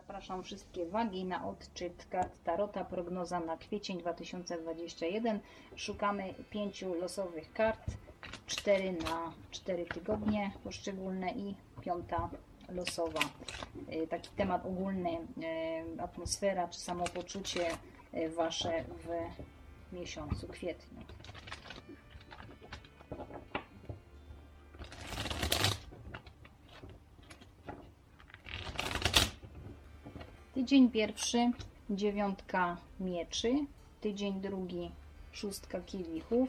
Zapraszam wszystkie wagi na odczyt kart Tarota, prognoza na kwiecień 2021. Szukamy pięciu losowych kart, cztery na cztery tygodnie poszczególne i piąta losowa. Y, Taki temat ogólny, y, atmosfera czy samopoczucie y, Wasze w miesiącu kwietniu. Tydzień pierwszy, dziewiątka mieczy. Tydzień drugi, szóstka kielichów.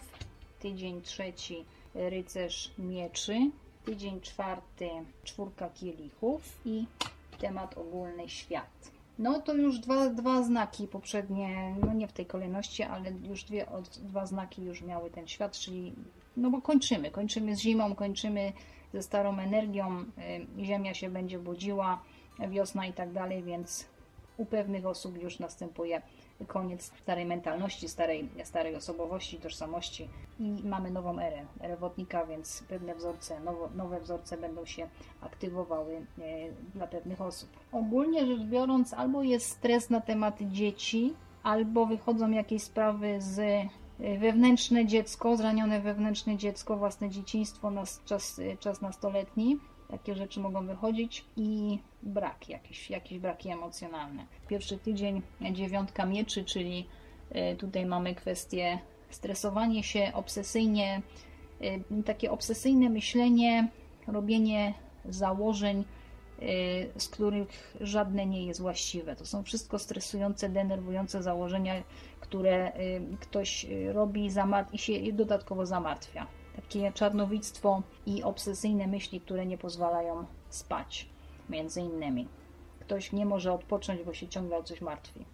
Tydzień trzeci, rycerz mieczy. Tydzień czwarty, czwórka kielichów i temat ogólny świat. No to już dwa, dwa znaki poprzednie, no nie w tej kolejności, ale już dwie, dwa znaki już miały ten świat, czyli no bo kończymy, kończymy z zimą, kończymy ze starą energią, y, ziemia się będzie budziła, wiosna i tak dalej, więc u pewnych osób już następuje koniec starej mentalności, starej, starej osobowości, tożsamości i mamy nową erę, erę wodnika, więc pewne wzorce, nowo, nowe wzorce będą się aktywowały e, dla pewnych osób. Ogólnie rzecz biorąc, albo jest stres na temat dzieci, albo wychodzą jakieś sprawy z e, wewnętrzne dziecko, zranione wewnętrzne dziecko, własne dzieciństwo, nas, czas, czas nastoletni. Takie rzeczy mogą wychodzić i brak, jakieś, jakieś braki emocjonalne. Pierwszy tydzień dziewiątka mieczy, czyli y, tutaj mamy kwestię stresowanie się obsesyjnie, y, takie obsesyjne myślenie, robienie założeń, y, z których żadne nie jest właściwe. To są wszystko stresujące, denerwujące założenia, które ktoś robi i się dodatkowo zamartwia takie czarnowictwo i obsesyjne myśli, które nie pozwalają spać, między innymi. Ktoś nie może odpocząć, bo się ciągle o coś martwi.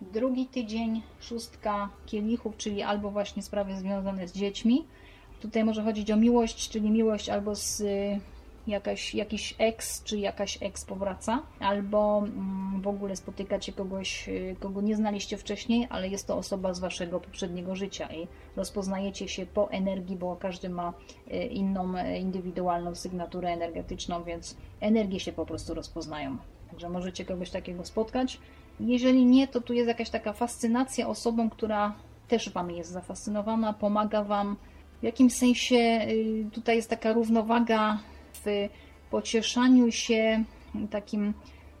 Drugi tydzień, szóstka kielichów, czyli albo właśnie sprawy związane z dziećmi. Tutaj może chodzić o miłość, czyli miłość albo z jakaś, jakiś ex czy jakaś ex powraca, albo mm, w ogóle spotykacie kogoś, y, kogo nie znaliście wcześniej, ale jest to osoba z waszego poprzedniego życia i rozpoznajecie się po energii, bo każdy ma y, inną, y, indywidualną sygnaturę energetyczną, więc energie się po prostu rozpoznają. Także możecie kogoś takiego spotkać. Jeżeli nie, to tu jest jakaś taka fascynacja osobą, która też Wam jest zafascynowana, pomaga Wam. W jakimś sensie tutaj jest taka równowaga w pocieszaniu się takim,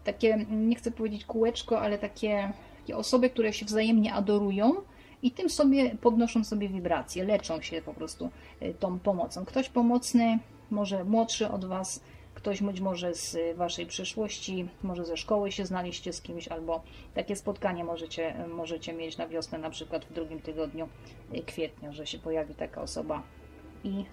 takie, nie chcę powiedzieć kółeczko, ale takie, takie osoby, które się wzajemnie adorują i tym sobie podnoszą sobie wibracje, leczą się po prostu y, tą pomocą. Ktoś pomocny, może młodszy od Was, ktoś być może z Waszej przeszłości, może ze szkoły się znaliście z kimś, albo takie spotkanie możecie, możecie mieć na wiosnę, na przykład w drugim tygodniu y, kwietnia, że się pojawi taka osoba i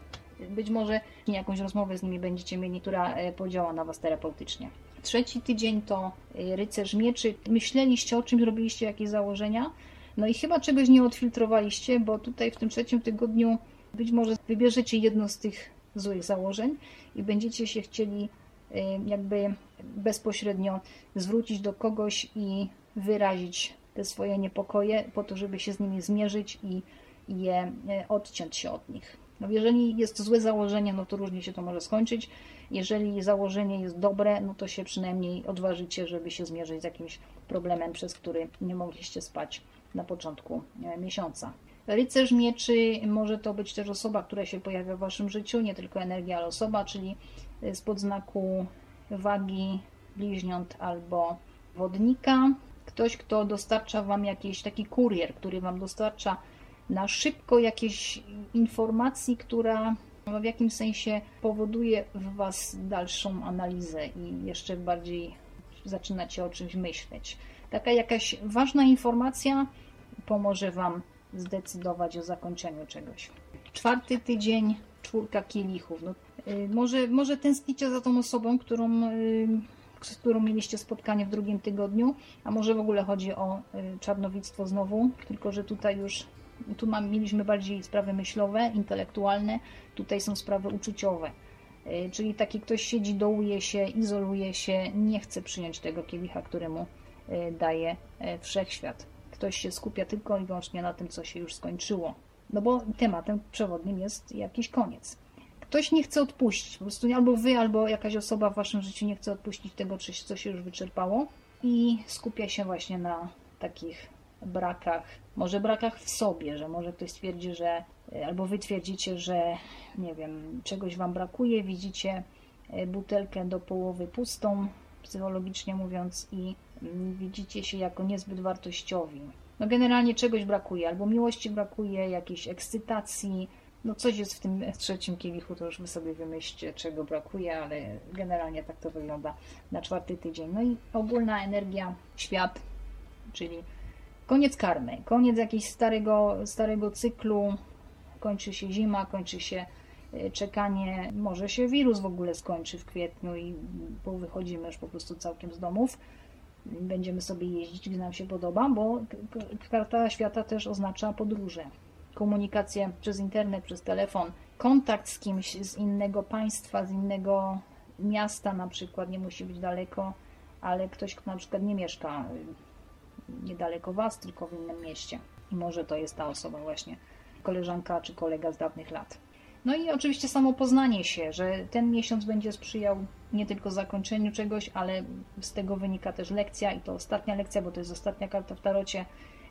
być może jakąś rozmowę z nimi będziecie mieli, która e, podziała na Was terapeutycznie. Trzeci tydzień to e, rycerz mieczy. Myśleliście o czymś, robiliście jakieś założenia, no i chyba czegoś nie odfiltrowaliście, bo tutaj w tym trzecim tygodniu być może wybierzecie jedno z tych złych założeń i będziecie się chcieli e, jakby bezpośrednio zwrócić do kogoś i wyrazić te swoje niepokoje po to, żeby się z nimi zmierzyć i je odciąć się od nich. No jeżeli jest złe założenie, no to różnie się to może skończyć. Jeżeli założenie jest dobre, no to się przynajmniej odważycie, żeby się zmierzyć z jakimś problemem, przez który nie mogliście spać na początku e, miesiąca. Rycerz mieczy może to być też osoba, która się pojawia w waszym życiu, nie tylko energia, ale osoba, czyli z podznaku wagi, bliźniąt albo wodnika. Ktoś, kto dostarcza wam jakiś taki kurier, który wam dostarcza na szybko jakiejś informacji, która w jakimś sensie powoduje w Was dalszą analizę i jeszcze bardziej zaczynacie o czymś myśleć. Taka jakaś ważna informacja pomoże Wam zdecydować o zakończeniu czegoś. Czwarty tydzień, czwórka kielichów. No, y, może, może tęsknicie za tą osobą, którą, y, z którą mieliście spotkanie w drugim tygodniu, a może w ogóle chodzi o y, czarnowictwo znowu, tylko że tutaj już tu mam, mieliśmy bardziej sprawy myślowe, intelektualne, tutaj są sprawy uczuciowe. E, czyli taki ktoś siedzi, dołuje się, izoluje się, nie chce przyjąć tego kielicha, któremu e, daje e, wszechświat. Ktoś się skupia tylko i wyłącznie na tym, co się już skończyło. No bo tematem przewodnim jest jakiś koniec. Ktoś nie chce odpuścić, po prostu albo wy, albo jakaś osoba w waszym życiu nie chce odpuścić tego, co się już wyczerpało i skupia się właśnie na takich brakach, może brakach w sobie, że może ktoś stwierdzi, że albo wy twierdzicie, że nie wiem, czegoś wam brakuje, widzicie e, butelkę do połowy pustą, psychologicznie mówiąc, i mm, widzicie się jako niezbyt wartościowi. No generalnie czegoś brakuje, albo miłości brakuje, jakiejś ekscytacji, no coś jest w tym trzecim kielichu, to już wy sobie wymyślcie, czego brakuje, ale generalnie tak to wygląda na czwarty tydzień. No i ogólna energia, świat, czyli koniec karmy, koniec jakiegoś starego, starego cyklu, kończy się zima, kończy się e, czekanie, może się wirus w ogóle skończy w kwietniu i wychodzimy już po prostu całkiem z domów. Będziemy sobie jeździć, gdzie nam się podoba, bo karta świata też oznacza podróże. Komunikację przez internet, przez telefon, kontakt z kimś z innego państwa, z innego miasta na przykład, nie musi być daleko, ale ktoś, kto na przykład nie mieszka niedaleko Was, tylko w innym mieście. I może to jest ta osoba właśnie koleżanka czy kolega z dawnych lat. No i oczywiście samo poznanie się, że ten miesiąc będzie sprzyjał nie tylko zakończeniu czegoś, ale z tego wynika też lekcja i to ostatnia lekcja, bo to jest ostatnia karta w tarocie,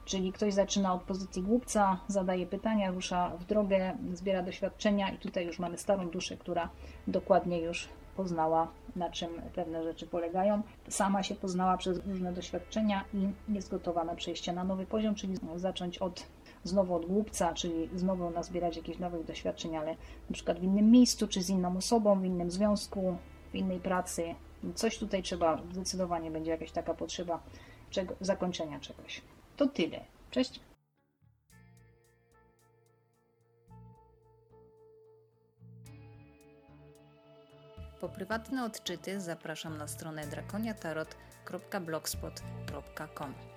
czyli ktoś zaczyna od pozycji głupca, zadaje pytania, rusza w drogę, zbiera doświadczenia i tutaj już mamy starą duszę, która dokładnie już poznała, na czym pewne rzeczy polegają. Sama się poznała przez różne doświadczenia i jest gotowa na przejście na nowy poziom, czyli zacząć od znowu od głupca, czyli znowu nazbierać jakichś nowych doświadczeń, ale na przykład w innym miejscu, czy z inną osobą, w innym związku, w innej pracy. Coś tutaj trzeba, zdecydowanie będzie jakaś taka potrzeba czego, zakończenia czegoś. To tyle. Cześć. Po prywatne odczyty zapraszam na stronę drakoniatarot.blogspot.com.